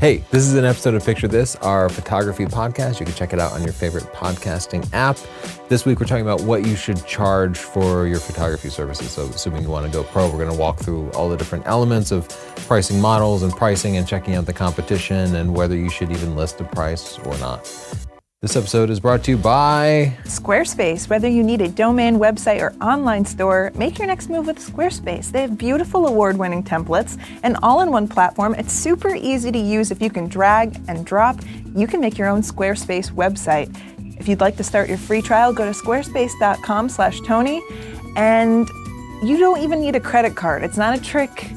Hey, this is an episode of Picture This, our photography podcast. You can check it out on your favorite podcasting app. This week, we're talking about what you should charge for your photography services. So, assuming you want to go pro, we're going to walk through all the different elements of pricing models and pricing and checking out the competition and whether you should even list a price or not. This episode is brought to you by Squarespace. Whether you need a domain, website, or online store, make your next move with Squarespace. They have beautiful award winning templates, an all in one platform. It's super easy to use if you can drag and drop. You can make your own Squarespace website. If you'd like to start your free trial, go to squarespace.com slash Tony. And you don't even need a credit card. It's not a trick.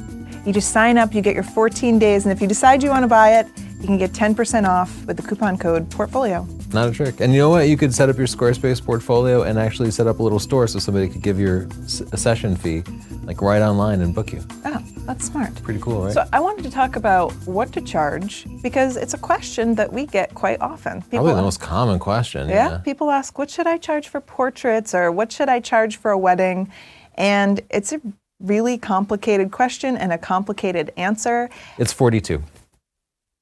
You just sign up, you get your 14 days, and if you decide you want to buy it, you can get 10% off with the coupon code portfolio. Not a trick. And you know what? You could set up your Squarespace portfolio and actually set up a little store so somebody could give your a session fee, like right online and book you. Oh, that's smart. Pretty cool, right? So I wanted to talk about what to charge because it's a question that we get quite often. People, Probably the most common question. Yeah, yeah, people ask, what should I charge for portraits or what should I charge for a wedding? And it's a really complicated question and a complicated answer. It's 42.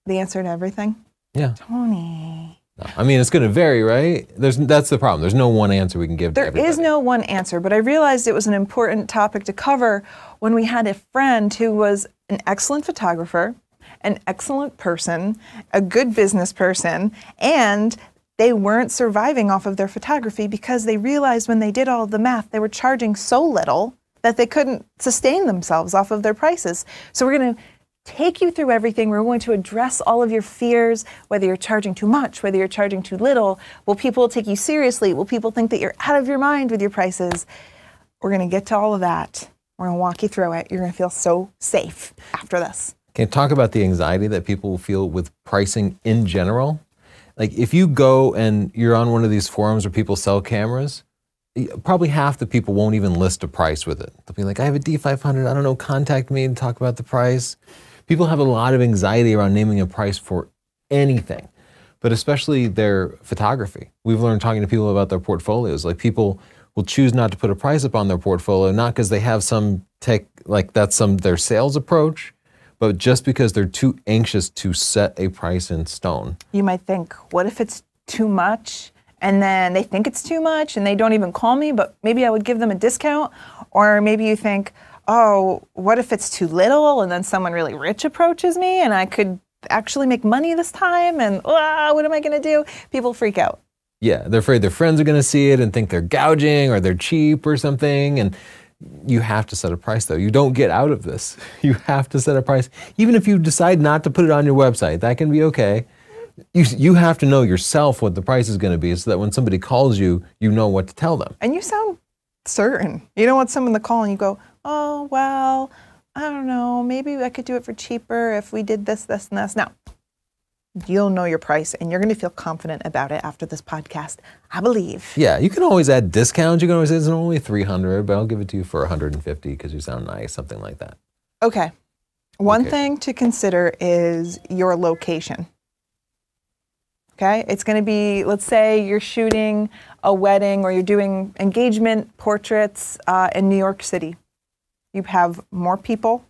The answer to everything? Yeah. Tony. I mean, it's going to vary, right? There's that's the problem. There's no one answer we can give. There is no one answer, but I realized it was an important topic to cover when we had a friend who was an excellent photographer, an excellent person, a good business person, and they weren't surviving off of their photography because they realized when they did all the math, they were charging so little that they couldn't sustain themselves off of their prices. So we're going to take you through everything. We're going to address all of your fears, whether you're charging too much, whether you're charging too little. Will people take you seriously? Will people think that you're out of your mind with your prices? We're going to get to all of that. We're going to walk you through it. You're going to feel so safe after this. Can you talk about the anxiety that people feel with pricing in general? Like if you go and you're on one of these forums where people sell cameras, probably half the people won't even list a price with it. They'll be like, I have a D500, I don't know, contact me and talk about the price. People have a lot of anxiety around naming a price for anything, but especially their photography. We've learned talking to people about their portfolios. Like people will choose not to put a price up on their portfolio, not because they have some tech, like that's some their sales approach, but just because they're too anxious to set a price in stone. You might think, what if it's too much? And then they think it's too much and they don't even call me, but maybe I would give them a discount. Or maybe you think, oh, what if it's too little and then someone really rich approaches me and I could actually make money this time and ah, what am I going to do? People freak out. Yeah, they're afraid their friends are going to see it and think they're gouging or they're cheap or something. And you have to set a price though. You don't get out of this. You have to set a price. Even if you decide not to put it on your website, that can be okay. You, you have to know yourself what the price is going to be so that when somebody calls you, you know what to tell them. And you sound certain. You don't want someone to call and you go, oh, well, I don't know, maybe I could do it for cheaper if we did this, this, and this. Now, you'll know your price and you're going to feel confident about it after this podcast. I believe. Yeah, you can always add discounts. You can always say it's only 300, but I'll give it to you for 150 because you sound nice, something like that. Okay. One okay. thing to consider is your location. Okay, it's going to be, let's say you're shooting a wedding or you're doing engagement portraits uh, in New York City you have more people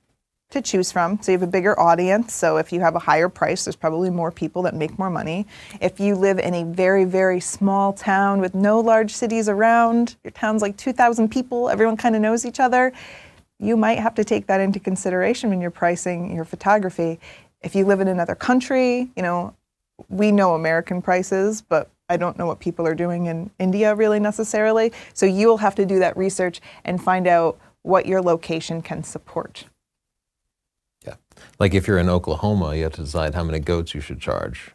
to choose from. So you have a bigger audience. So if you have a higher price, there's probably more people that make more money. If you live in a very, very small town with no large cities around, your town's like 2,000 people, everyone kind of knows each other, you might have to take that into consideration when you're pricing your photography. If you live in another country, you know, we know American prices, but I don't know what people are doing in India really necessarily. So you will have to do that research and find out what your location can support. Yeah. Like if you're in Oklahoma, you have to decide how many goats you should charge.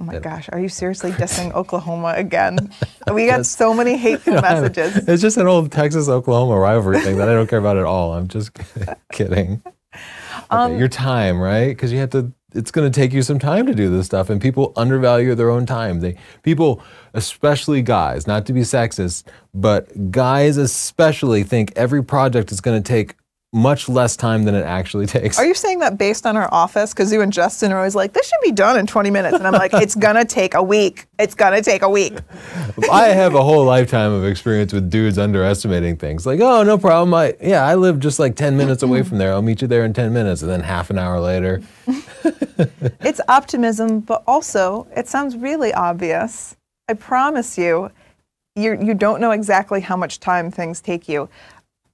Oh my gosh, are you seriously dissing Oklahoma again? We got so many hateful messages. It's just an old Texas Oklahoma rivalry thing that I don't care about at all. I'm just kidding. Okay, um, your time, right? Because you have to it's going to take you some time to do this stuff and people undervalue their own time. They people especially guys not to be sexist but guys especially think every project is going to take much less time than it actually takes. Are you saying that based on our office? Because you and Justin are always like, this should be done in 20 minutes. And I'm like, it's going to take a week. It's going to take a week. I have a whole lifetime of experience with dudes underestimating things. Like, oh, no problem. I yeah, I live just like 10 minutes away from there. I'll meet you there in 10 minutes. And then half an hour later. it's optimism, but also it sounds really obvious. I promise you, you you don't know exactly how much time things take you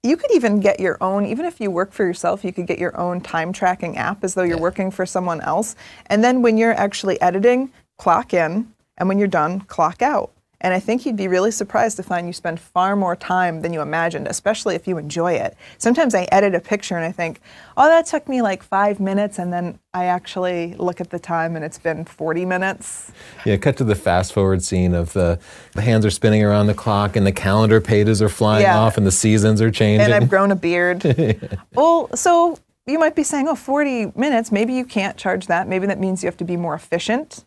you could even get your own even if you work for yourself you could get your own time tracking app as though you're yeah. working for someone else. And then when you're actually editing clock in. And when you're done clock out and I think you'd be really surprised to find you spend far more time than you imagined, especially if you enjoy it. Sometimes I edit a picture and I think, oh, that took me like five minutes. And then I actually look at the time and it's been 40 minutes. Yeah, cut to the fast forward scene of the, the hands are spinning around the clock and the calendar pages are flying yeah. off and the seasons are changing. And I've grown a beard. well, so you might be saying, oh, 40 minutes, maybe you can't charge that. Maybe that means you have to be more efficient.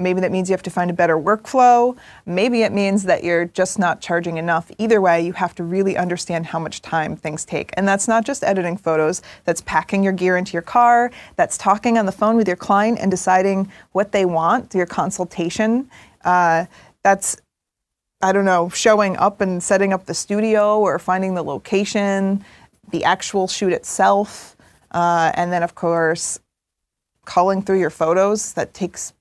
Maybe that means you have to find a better workflow. Maybe it means that you're just not charging enough. Either way, you have to really understand how much time things take. And that's not just editing photos, that's packing your gear into your car, that's talking on the phone with your client and deciding what they want, your consultation. Uh, that's I don't know, showing up and setting up the studio or finding the location, the actual shoot itself, uh, and then, of course, culling through your photos. That takes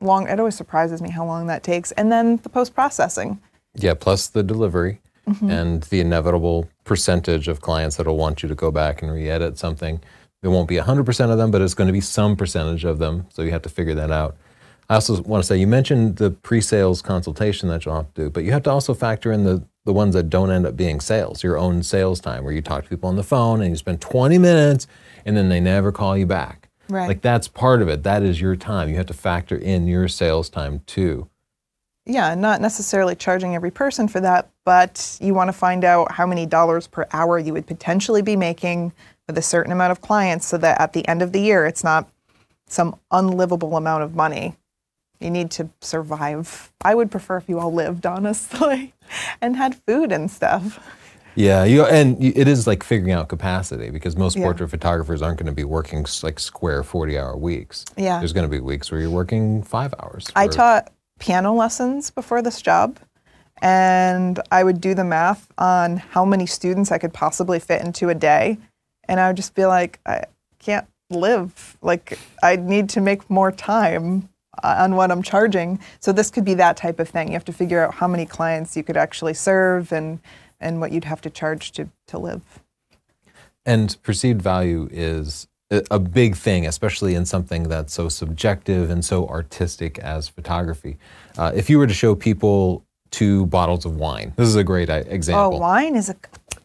long. It always surprises me how long that takes, and then the post processing. Yeah, plus the delivery mm-hmm. and the inevitable percentage of clients that'll want you to go back and re-edit something. It won't be 100% of them, but it's going to be some percentage of them. So you have to figure that out. I also want to say you mentioned the pre-sales consultation that you'll have to do, but you have to also factor in the the ones that don't end up being sales, your own sales time, where you talk to people on the phone and you spend 20 minutes and then they never call you back. Right. Like that's part of it. That is your time. You have to factor in your sales time too. Yeah, not necessarily charging every person for that, but you want to find out how many dollars per hour you would potentially be making with a certain amount of clients so that at the end of the year it's not some unlivable amount of money. You need to survive. I would prefer if you all lived, honestly, and had food and stuff. Yeah, you and it is like figuring out capacity because most yeah. portrait photographers aren't going to be working like square forty-hour weeks. Yeah, there's going to be weeks where you're working five hours. I taught piano lessons before this job, and I would do the math on how many students I could possibly fit into a day, and I would just be like, I can't live. Like I need to make more time on what I'm charging. So this could be that type of thing. You have to figure out how many clients you could actually serve and and what you'd have to charge to, to live. And perceived value is a big thing, especially in something that's so subjective and so artistic as photography. Uh, if you were to show people two bottles of wine, this is a great uh, example. Oh, wine is a,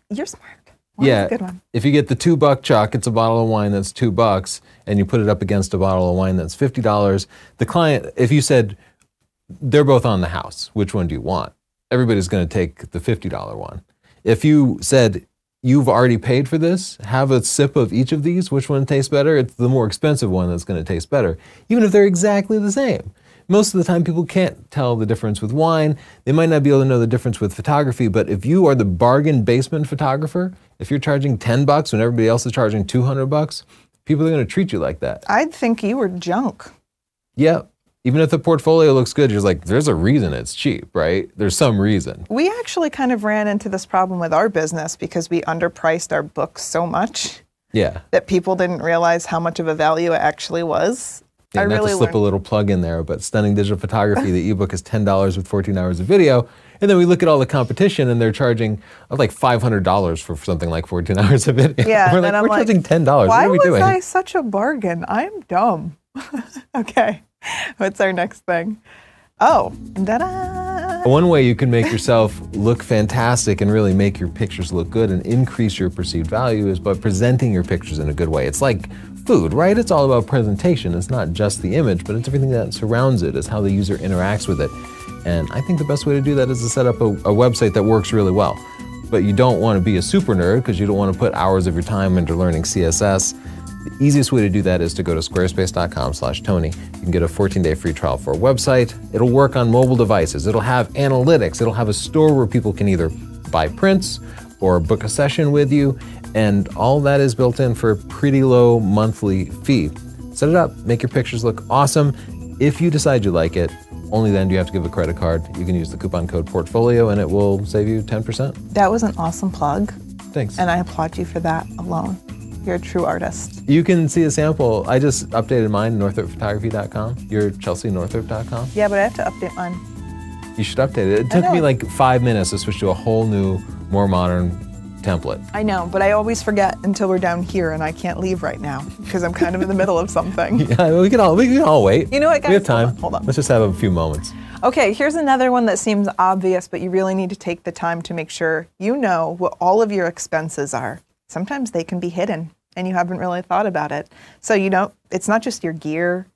you're smart. Wine yeah, good one. if you get the two buck chuck, it's a bottle of wine that's two bucks, and you put it up against a bottle of wine that's fifty dollars. The client, if you said they're both on the house, which one do you want? Everybody's going to take the $50 one. If you said, you've already paid for this, have a sip of each of these, which one tastes better? It's the more expensive one that's going to taste better, even if they're exactly the same. Most of the time, people can't tell the difference with wine. They might not be able to know the difference with photography, but if you are the bargain basement photographer, if you're charging 10 bucks when everybody else is charging 200 bucks, people are going to treat you like that. I'd think you were junk. Yeah, even if the portfolio looks good, you're like, there's a reason it's cheap, right? There's some reason. We actually kind of ran into this problem with our business because we underpriced our books so much. Yeah. That people didn't realize how much of a value it actually was. Yeah, I not really to slip learned. a little plug in there, but Stunning Digital Photography, the ebook is $10 with 14 hours of video. And then we look at all the competition and they're charging uh, like $500 for something like 14 hours of video. Yeah, we're like, we're like, charging $10. Why what are we was doing? I such a bargain? I'm dumb. okay. What's our next thing? Oh, da-da! One way you can make yourself look fantastic and really make your pictures look good and increase your perceived value is by presenting your pictures in a good way. It's like food, right? It's all about presentation. It's not just the image, but it's everything that surrounds it, it's how the user interacts with it. And I think the best way to do that is to set up a, a website that works really well. But you don't want to be a super nerd because you don't want to put hours of your time into learning CSS the easiest way to do that is to go to squarespace.com/tony. You can get a 14-day free trial for a website. It'll work on mobile devices. It'll have analytics. It'll have a store where people can either buy prints or book a session with you. And all that is built in for a pretty low monthly fee. Set it up, make your pictures look awesome. If you decide you like it, only then do you have to give a credit card. You can use the coupon code portfolio and it will save you 10%. That was an awesome plug, Thanks. and I applaud you for that alone. You're a true artist. you can see a sample. I just updated mine, northrupphotography.com. You're chelseanorthrup.com. Yeah, but I have to update mine. You should update it. It took me know. like five minutes to switch to a whole new, more modern template. I know, but I always forget until we're down here and I can't leave right now because I'm kind of in the middle of something. Yeah, we can all we can all wait. You know what, guys? We have time. Hold on, hold on. Let's just have a few moments. Okay, here's another one that seems obvious, but you really need to take the time to make sure you know what all of your expenses are. Sometimes they can be hidden and you haven't really thought about it. So, you know, it's not just your gear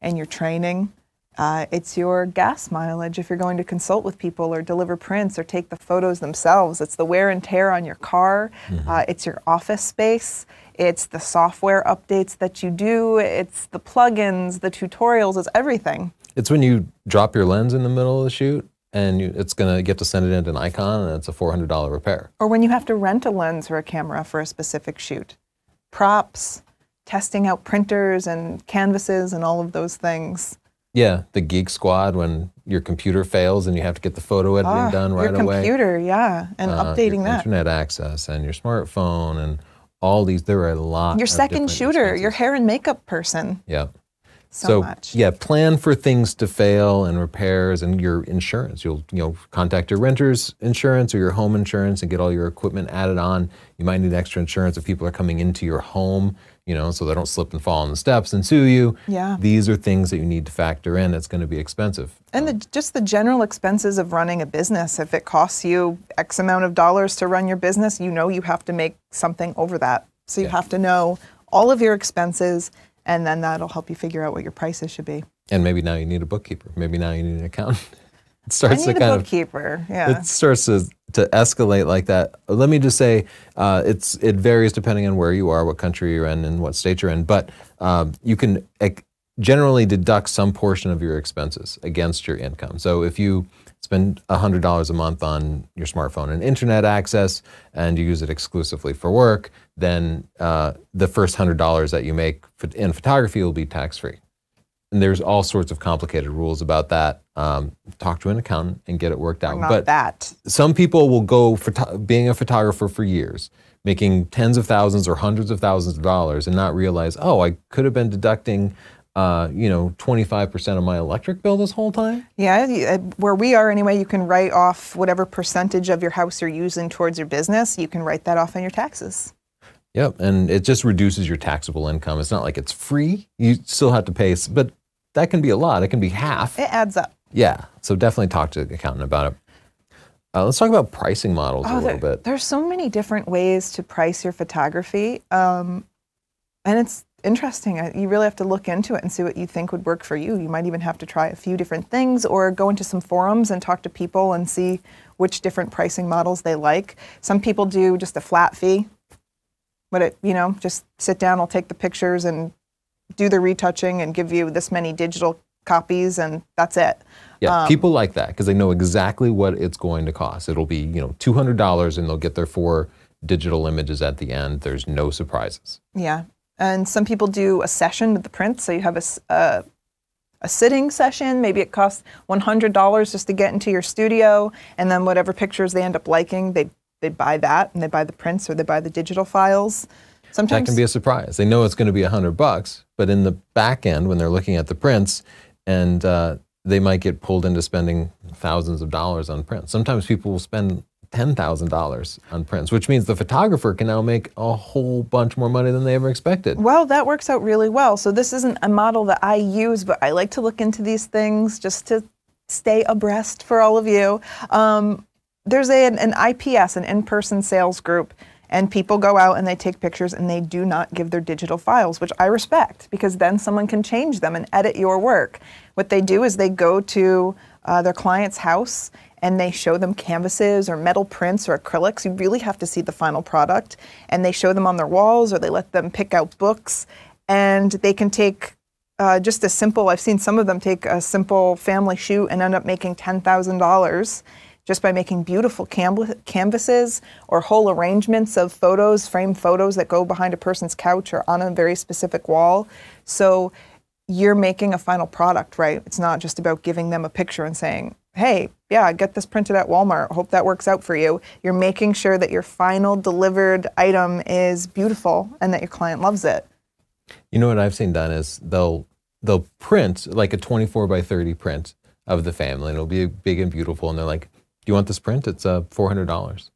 and your training, uh, it's your gas mileage if you're going to consult with people or deliver prints or take the photos themselves. It's the wear and tear on your car, uh, it's your office space. It's the software updates that you do. It's the plugins, the tutorials. It's everything. It's when you drop your lens in the middle of the shoot and you, it's gonna get to send it into Nikon and it's a four hundred dollar repair. or when you have to rent a lens or a camera for a specific shoot. Props, testing out printers and canvases and all of those things. Yeah, the Geek Squad when your computer fails and you have to get the photo editing Ah, done right your away. computer, yeah, and Uh, updating that. internet access and your smartphone and all these. There are a lot. Your second shooter, your hair and makeup person. yeah. So, much. yeah, plan for things to fail and repairs and your insurance. You'll you know contact your renter's insurance or your home insurance and get all your equipment added on. You might need extra insurance if people are coming into your home, you know, so they don't slip and fall on the steps and sue you. Yeah. These are things that you need to factor in. It's going to be expensive. And the, just the general expenses of running a business. If it costs you X amount of dollars to run your business, you know you have to make something over that. So you Yeah. have to know all of your expenses, and then that'll help you figure out what your prices should be. And maybe now you need a bookkeeper. Maybe now you need an accountant. It starts to a kind of bookkeeper. Yeah. it starts to, to escalate like that. Let me just say, uh, it's it varies depending on where you are, what country you're in, and what state you're in. But um, you can generally deduct some portion of your expenses against your income. So if you spend hundred dollars a month on your smartphone and internet access, and you use it exclusively for work, then uh, the first hundred dollars that you make in photography will be tax free. And there's all sorts of complicated rules about that. Um, talk to an accountant and get it worked out. Not but that. some people will go photo- being a photographer for years, making tens of thousands or hundreds of thousands of dollars, and not realize, oh, I could have been deducting, uh, you know, 25% of my electric bill this whole time. Yeah, where we are anyway, you can write off whatever percentage of your house you're using towards your business. You can write that off on your taxes. Yep, and it just reduces your taxable income. It's not like it's free; you still have to pay, but that can be a lot. It can be half. It adds up. Yeah, so definitely talk to the accountant about it. Uh, let's talk about pricing models a Oh, little there- bit. There's so many different ways to price your photography, um, and it's interesting. I- You really have to look into it and see what you think would work for you. You might even have to try a few different things, or go into some forums and talk to people and see which different pricing models they like. Some people do just a flat fee, but it, you know, just sit down, I'll take the pictures and do the retouching and give you this many digital copies, and that's it. Yeah, Um, people like that because they know exactly what it's going to cost. It'll be, you know, two hundred dollars, and they'll get their four digital images at the end. There's no surprises. Yeah, and some people do a session with the print. So you have a a sitting session. Maybe it costs one hundred dollars just to get into your studio, and then whatever pictures they end up liking, they they buy that and they buy the prints or they buy the digital files. Sometimes that can be a surprise. They know it's going to be a hundred bucks, but in the back end, when they're looking at the prints, and uh, they might get pulled into spending thousands of dollars on prints. Sometimes people will spend ten thousand dollars on prints, which means the photographer can now make a whole bunch more money than they ever expected. Well, that works out really well. So this isn't a model that I use, but I like to look into these things just to stay abreast for all of you. Um, there's a, an IPS, an in-person sales group, and people go out and they take pictures and they do not give their digital files, which I respect because then someone can change them and edit your work. What they do is they go to uh, their client's house and they show them canvases or metal prints or acrylics. You really have to see the final product. And they show them on their walls or they let them pick out books. And they can take uh, just a simple, I've seen some of them take a simple family shoot and end up making $10,000 just by making beautiful canv- canvases or whole arrangements of photos, framed photos that go behind a person's couch or on a very specific wall. So you're making a final product, right? It's not just about giving them a picture and saying, hey, yeah, get this printed at Walmart. Hope that works out for you. You're making sure that your final delivered item is beautiful and that your client loves it. You know what I've seen done is they'll they'll print like a 24 by 30 print of the family, and it'll be big and beautiful. And they're like, "Do you want this print? It's uh, $400."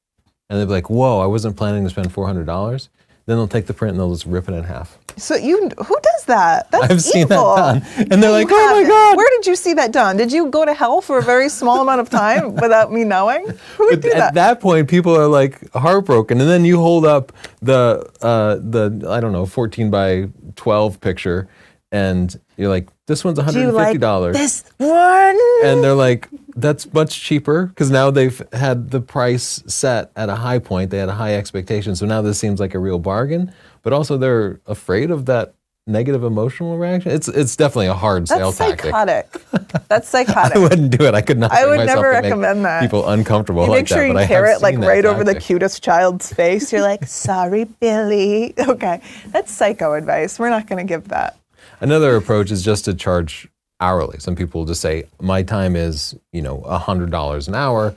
And they'll be like, "Whoa, I wasn't planning to spend $400." Then they'll take the print and they'll just rip it in half. So you, who does that? That's I've seen that done. And they're like, "Oh my. God." Where did you see that done? Did you go to hell for a very small amount of time without me knowing? Who would But do at that? that point, people are like heartbroken, and then you hold up the uh, the I don't know 14 by 12 picture, and you're like, "This one's Do you 150 like dollars," this one? and they're like, "That's much cheaper," because now they've had the price set at a high point. They had a high expectation, so now this seems like a real bargain. But also, they're afraid of that negative emotional reaction. It's it's definitely a hard sale That's tactic. psychotic. That's psychotic. I wouldn't do it. I could not. I bring would myself never to make recommend that. People uncomfortable You like make sure that. you but I have carrot like seen that right over the tactic. cutest child's face. You're like, sorry, Billy. Okay, that's psycho advice. We're not going to give that. Another approach is just to charge hourly. Some people just say, my time is, you know, $100 an hour.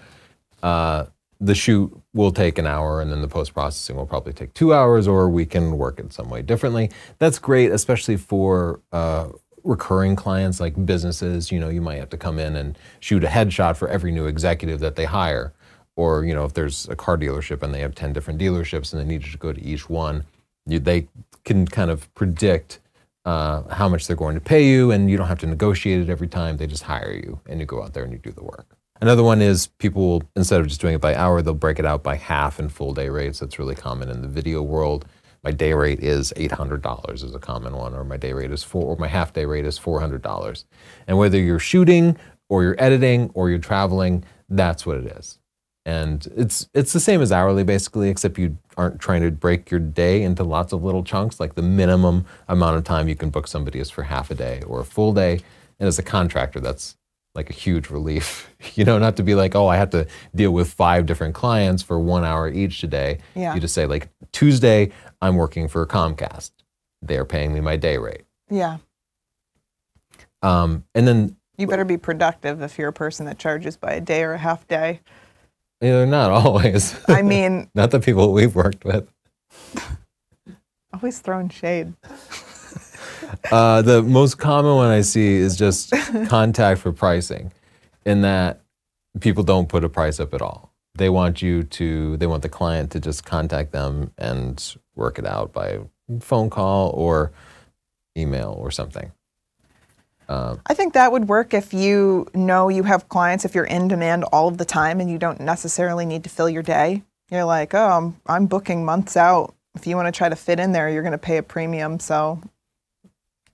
Uh, the shoot will take an hour and then the post processing will probably take two hours, or we can work it some way differently. That's great, especially for uh, recurring clients like businesses. You know, you might have to come in and shoot a headshot for every new executive that they hire. Or, you know, if there's a car dealership and they have 10 different dealerships and they need you to go to each one, you, they can kind of predict uh, how much they're going to pay you, and you don't have to negotiate it every time. They just hire you, and you go out there and you do the work. Another one is people will, instead of just doing it by hour, they'll break it out by half and full day rates. That's really common in the video world. My day rate is eight hundred dollars is a common one, or my day rate is four, or my half day rate is four hundred dollars. And whether you're shooting or you're editing or you're traveling, that's what it is. And it's it's the same as hourly basically, except you aren't trying to break your day into lots of little chunks. Like the minimum amount of time you can book somebody is for half a day or a full day. And as a contractor, that's like a huge relief. You know, not to be like, oh, I have to deal with five different clients for one hour each today. Yeah. You just say like Tuesday, I'm working for Comcast. They're paying me my day rate. Yeah. Um, and then You better be productive if you're a person that charges by a day or a half day. Know, not always. I mean, not the people we've worked with. always throwing shade. Uh, the most common one I see is just contact for pricing, in that people don't put a price up at all. They want you to, they want the client to just contact them and work it out by phone call or email or something. Um, I think that would work if you know you have clients, if you're in demand all of the time and you don't necessarily need to fill your day. You're like, oh, I'm, I'm booking months out. If you want to try to fit in there, you're going to pay a premium. So,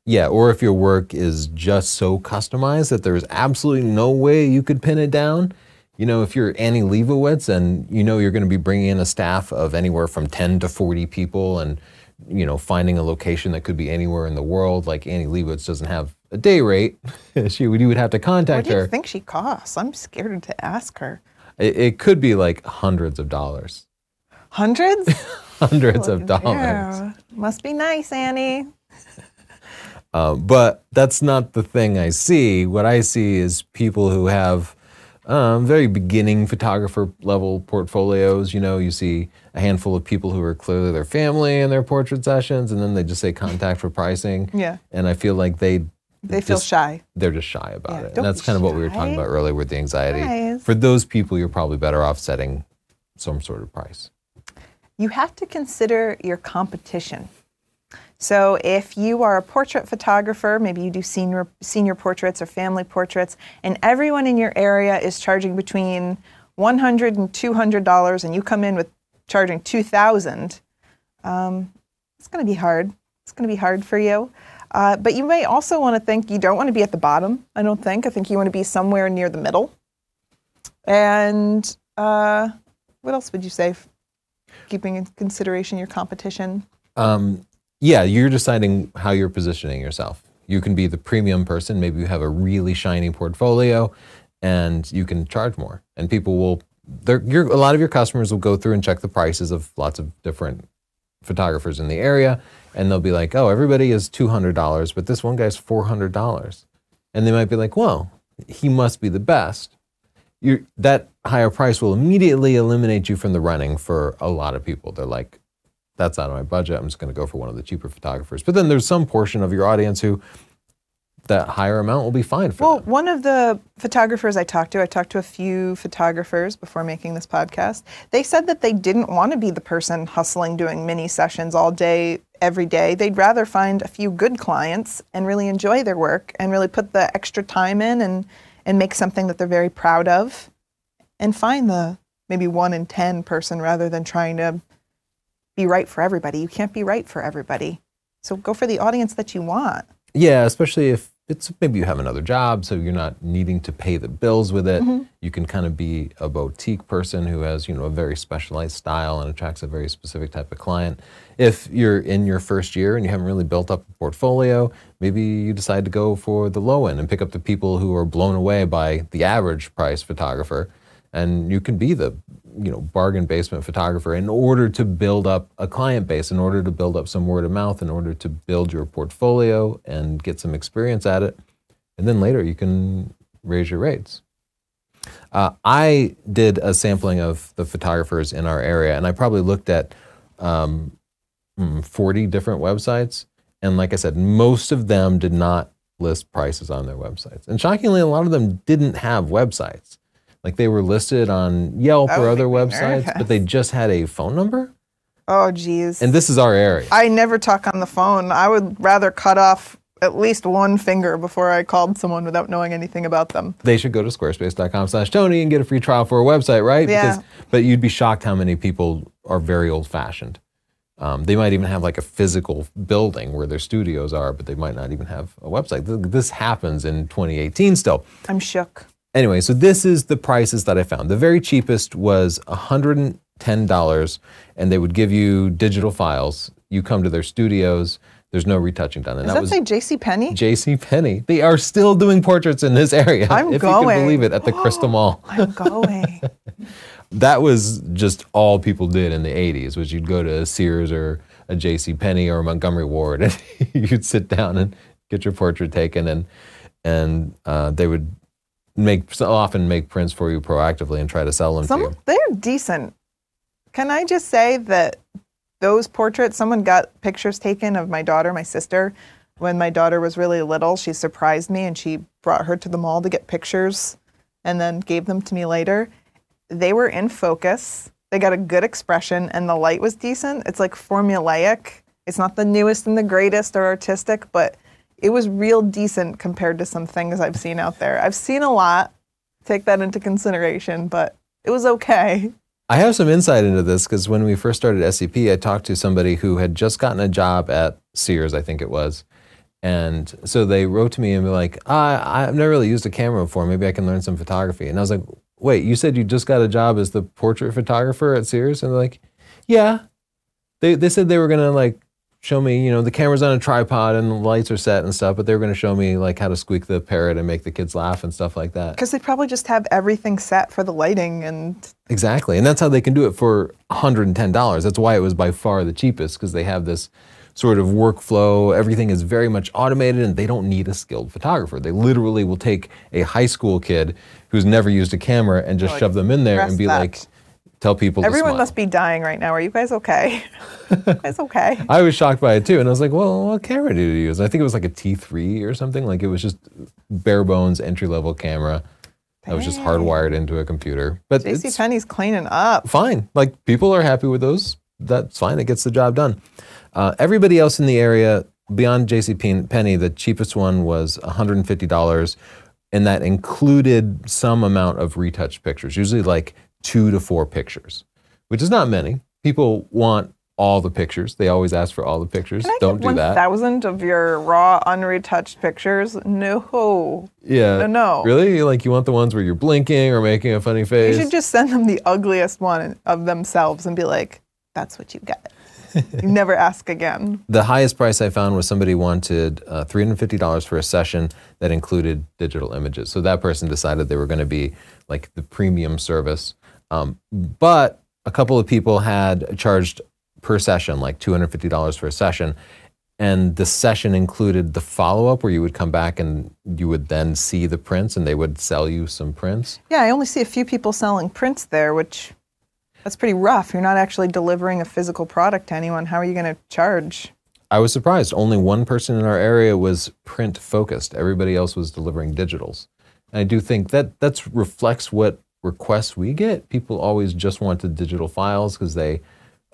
Yeah, or if your work is just so customized that there's absolutely no way you could pin it down. You know, if you're Annie Leibovitz and you know you're going to be bringing in a staff of anywhere from 10 to 40 people and, you know, finding a location that could be anywhere in the world, like Annie Leibovitz doesn't have a day rate, she would, you would have to contact what do you her. think she costs? I'm scared to ask her. It, it could be like hundreds of dollars. Hundreds? Hundreds of dollars. Yeah. Must be nice, Annie. Um, but that's not the thing I see. What I see is people who have um, very beginning photographer level portfolios. You know, you see a handful of people who are clearly their family in their portrait sessions, and then they just say contact for pricing. Yeah. And I feel like they They feel just- shy. They're just shy about Yeah, it. And that's kind of what we were talking about earlier with the anxiety. Guys. For those people, you're probably better off setting some sort of price. you have to consider your competition. So if you are a portrait photographer, maybe you do senior senior portraits or family portraits, and everyone in your area is charging between 100 and 200 dollars, and you come in with charging 2,000, um, it's going to be hard. It's going to be hard for you. Uh, but you may also want to think you don't want to be at the bottom. I don't think. I think you want to be somewhere near the middle. And uh, what else would you say? Keeping in consideration your competition. Um, yeah, you're deciding how you're positioning yourself. You can be the premium person. Maybe you have a really shiny portfolio, and you can charge more. And people will, your, a lot of your customers will go through and check the prices of lots of different photographers in the area, and they'll be like, "Oh, everybody is two hundred dollars, but this one guy's four hundred dollars," and they might be like, "Well, he must be the best." you that higher price will immediately eliminate you from the running for a lot of people. They're like, that's out of my budget. I'm just going to go for one of the cheaper photographers. But then there's some portion of your audience who that higher amount will be fine for Well, them. one of the photographers I talked to, I talked to a few photographers before making this podcast. They said that they didn't want to be the person hustling doing mini sessions all day, every day. They'd rather find a few good clients and really enjoy their work and really put the extra time in and and make something that they're very proud of and find the maybe one in 10 person rather than trying to be right for everybody. You can't be right for everybody. So go for the audience that you want. Yeah, especially if it's maybe you have another job, so you're not needing to pay the bills with it. Mm-hmm. You can kind of be a boutique person who has, you know, a very specialized style and attracts a very specific type of client. If you're in your first year and you haven't really built up a portfolio, maybe you decide to go for the low end and pick up the people who are blown away by the average price photographer and you can be the you know bargain basement photographer in order to build up a client base in order to build up some word of mouth in order to build your portfolio and get some experience at it. And then later you can raise your rates. Uh, i did a sampling of the photographers in our area and i probably looked at um, mm, 40 different websites. And like i said most of them did not list prices on their websites. And shockingly a lot of them didn't have websites like they were listed on Yelp That or other make me websites, but they just had a phone number. Oh, geez. And this is our area. I never talk on the phone. I would rather cut off at least one finger before I called someone without knowing anything about them. they should go to squarespace.com slash Tony and get a free trial for a website, right? Yeah. but you'd be shocked how many people are very old fashioned. Um, they might even have like a physical building where their studios are, but they might not even have a website. This happens in 2018 still. I'm shook. Anyway, so this is the prices that I found. The very cheapest was $110, and they would give you digital files. You come to their studios. There's no retouching done. And Does that that, say J.C. Penney? J.C. Penney. They are still doing portraits in this area. I'm if you going. can believe it, at the Crystal Mall. I'm going. That was just all people did in the 80s, was you'd go to a Sears or a J.C. Penney or Montgomery Ward, and you'd sit down and get your portrait taken, and and uh, they would make so often make prints for you proactively and try to sell them to you. they're decent. Can I just say that those portraits? Someone got pictures taken of my daughter, my sister, when my daughter was really little. She surprised me and she brought her to the mall to get pictures, and then gave them to me later. They were in focus. They got a good expression, and the light was decent. It's like formulaic. It's not the newest and the greatest or artistic, but it was real decent compared to some things I've seen out there. I've seen a lot. Take that into consideration, but it was okay. I have some insight into this because when we first started SDP, I talked to somebody who had just gotten a job at Sears, I think it was. And so they wrote to me and be like, I, I've never really used a camera before. Maybe I can learn some photography. And I was like, wait, you said you just got a job as the portrait photographer at Sears? And they're like, yeah. They, they said they were going to like show me, you know, the camera's on a tripod and the lights are set and stuff, but they were going to show me like how to squeak the parrot and make the kids laugh and stuff like that. Because they probably just have everything set for the lighting and Exactly. And that's how they can do it for $110. That's why it was by far the cheapest because they have this sort of workflow. Everything is very much automated and they don't need a skilled photographer. They literally will take a high school kid who's never used a camera and just Like, shove them in there and be that. like, tell people everyone must be dying right now. Are you guys okay? guys okay? I was shocked by it too. And I was like, well, what camera did you use? I think it was like a T3 or something. Like it was just bare bones entry level camera that was just hardwired into a computer. But JC it's Penney's cleaning up. fine. Like people are happy with those. That's fine. It gets the job done. Uh, everybody else in the area beyond JC Pen- Penney, the cheapest one was $150, and that included some amount of retouched pictures, usually like two to four pictures, which is not many. People want all the pictures. They always ask for all the pictures. Can I Don't get do one that. thousand of your raw, unretouched pictures? No. yeah. No, no. Really? Like you want the ones where you're blinking or making a funny face? You should just send them the ugliest one of themselves and be like, "That's what you get." you never ask again. The highest price I found was somebody wanted uh, $350 for a session that included digital images. So that person decided they were going to be like the premium service. Um, but a couple of people had charged per session, like $250 for a session. And the session included the follow up where you would come back and you would then see the prints and they would sell you some prints. Yeah, I only see a few people selling prints there, which that's pretty rough. You're not actually delivering a physical product to anyone. How are you going to charge? I was surprised. Only one person in our area was print focused. Everybody else was delivering digitals. And I do think that that reflects what requests we get. People always just want the digital files because they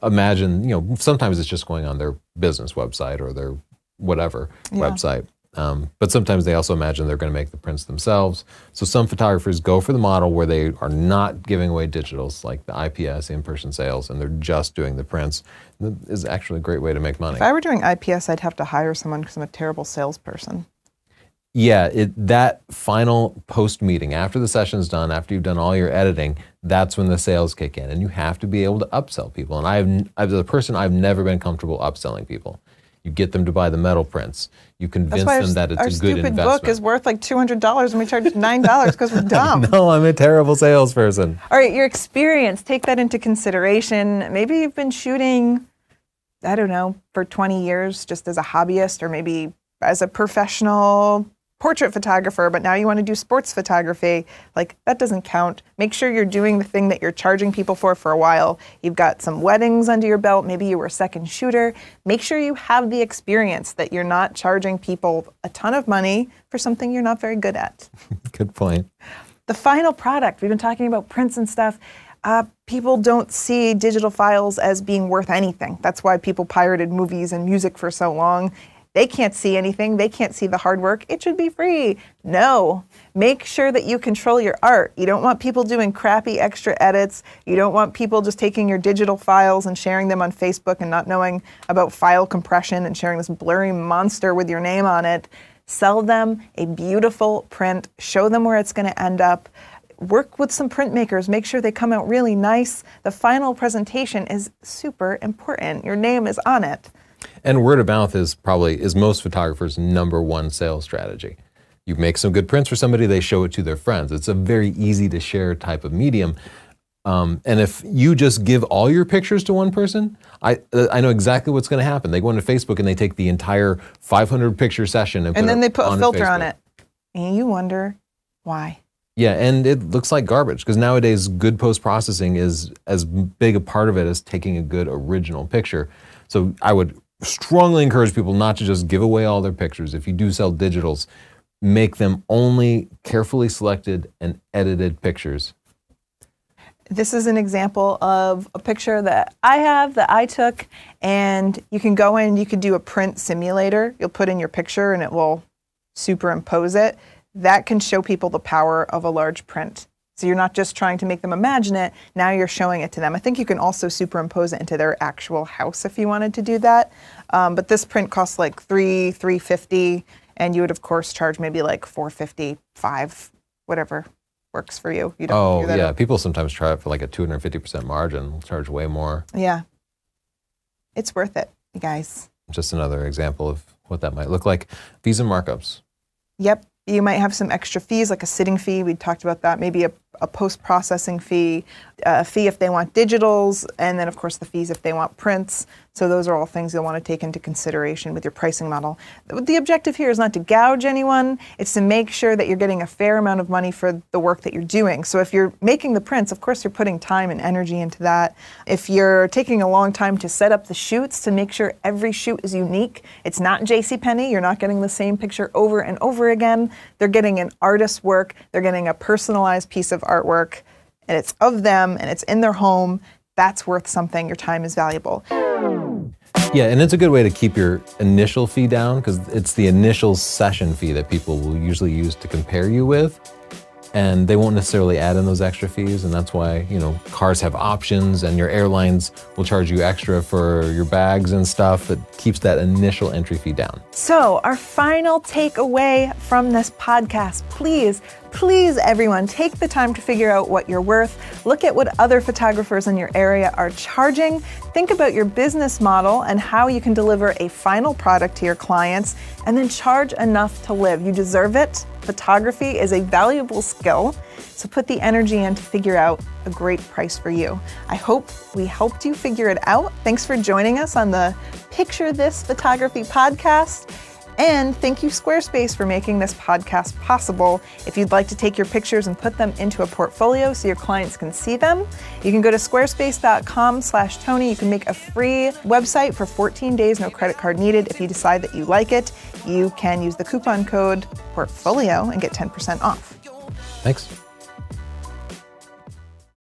imagine, you know, sometimes it's just going on their business website or their whatever yeah. website. Um, but sometimes they also imagine they're going to make the prints themselves. So some photographers go for the model where they are not giving away digitals like the IPS, in-person sales, and they're just doing the prints. That is actually a great way to make money. If I were doing IPS, I'd have to hire someone because I'm a terrible salesperson. Yeah, it, that final post meeting after the session's done, after you've done all your editing, that's when the sales kick in, and you have to be able to upsell people. And I've, as a person, I've never been comfortable upselling people. You get them to buy the metal prints. You convince them our, that it's a good investment. Our stupid book is worth like two hundred dollars, and we charge nine dollars because we're dumb. no, I'm a terrible salesperson. All right, your experience. Take that into consideration. Maybe you've been shooting, I don't know, for 20 years, just as a hobbyist, or maybe as a professional portrait photographer, but now you want to do sports photography, like that doesn't count. Make sure you're doing the thing that you're charging people for for a while. You've got some weddings under your belt, maybe you were a second shooter. Make sure you have the experience that you're not charging people a ton of money for something you're not very good at. good point. The final product, we've been talking about prints and stuff. Uh, people don't see digital files as being worth anything. That's why people pirated movies and music for so long they can't see anything. They can't see the hard work. It should be free. No. Make sure that you control your art. You don't want people doing crappy extra edits. You don't want people just taking your digital files and sharing them on Facebook and not knowing about file compression and sharing this blurry monster with your name on it. Sell them a beautiful print. Show them where it's going to end up work with some printmakers, make sure they come out really nice. The final presentation is super important. Your name is on it. And word of mouth is probably is most photographers' number one sales strategy. You make some good prints for somebody, they show it to their friends. It's a very easy to share type of medium. Um, and if you just give all your pictures to one person, I uh, I know exactly what's going to happen. They go into Facebook and they take the entire 500 picture session and, and then they put a filter on it, and you wonder why. Yeah, and it looks like garbage because nowadays good post processing is as big a part of it as taking a good original picture. So I would strongly encourage people not to just give away all their pictures. If you do sell digitals, make them only carefully selected and edited pictures. This is an example of a picture that I have that I took, and you can go in, you could do a print simulator. You'll put in your picture and it will superimpose it. That can show people the power of a large print. So you're not just trying to make them imagine it, now you're showing it to them. I think you can also superimpose it into their actual house if you wanted to do that. Um, but this print costs like three, three fifty, and you would of course charge maybe like four fifty, five, whatever works for you. You don't. Oh yeah, people sometimes try it for like a two hundred fifty percent margin. We'll charge way more. Yeah, it's worth it, you guys. Just another example of what that might look like. Fees and markups. Yep, you might have some extra fees, like a sitting fee. We talked about that. Maybe a, a post processing fee, a fee if they want digitals, and then, of course, the fees if they want prints. So, those are all things you'll want to take into consideration with your pricing model. The objective here is not to gouge anyone, it's to make sure that you're getting a fair amount of money for the work that you're doing. So, if you're making the prints, of course, you're putting time and energy into that. If you're taking a long time to set up the shoots to make sure every shoot is unique, it's not JCPenney, you're not getting the same picture over and over again. They're getting an artist's work, they're getting a personalized piece of artwork, and it's of them and it's in their home. That's worth something. Your time is valuable. Yeah, and it's a good way to keep your initial fee down because it's the initial session fee that people will usually use to compare you with and they won't necessarily add in those extra fees and that's why you know cars have options and your airlines will charge you extra for your bags and stuff that keeps that initial entry fee down so our final takeaway from this podcast please Please, everyone, take the time to figure out what you're worth. Look at what other photographers in your area are charging. Think about your business model and how you can deliver a final product to your clients, and then charge enough to live. You deserve it. Photography is a valuable skill, so put the energy in to figure out a great price for you. I hope we helped you figure it out. Thanks for joining us on the Picture This Photography podcast. And thank you, Squarespace, for making this podcast possible. If you'd like to take your pictures and put them into a portfolio so your clients can see them, you can go to squarespace.com slash Tony. You can make a free website for 14 days, no credit card needed. If you decide that you like it, you can use the coupon code portfolio and get 10% off. Thanks.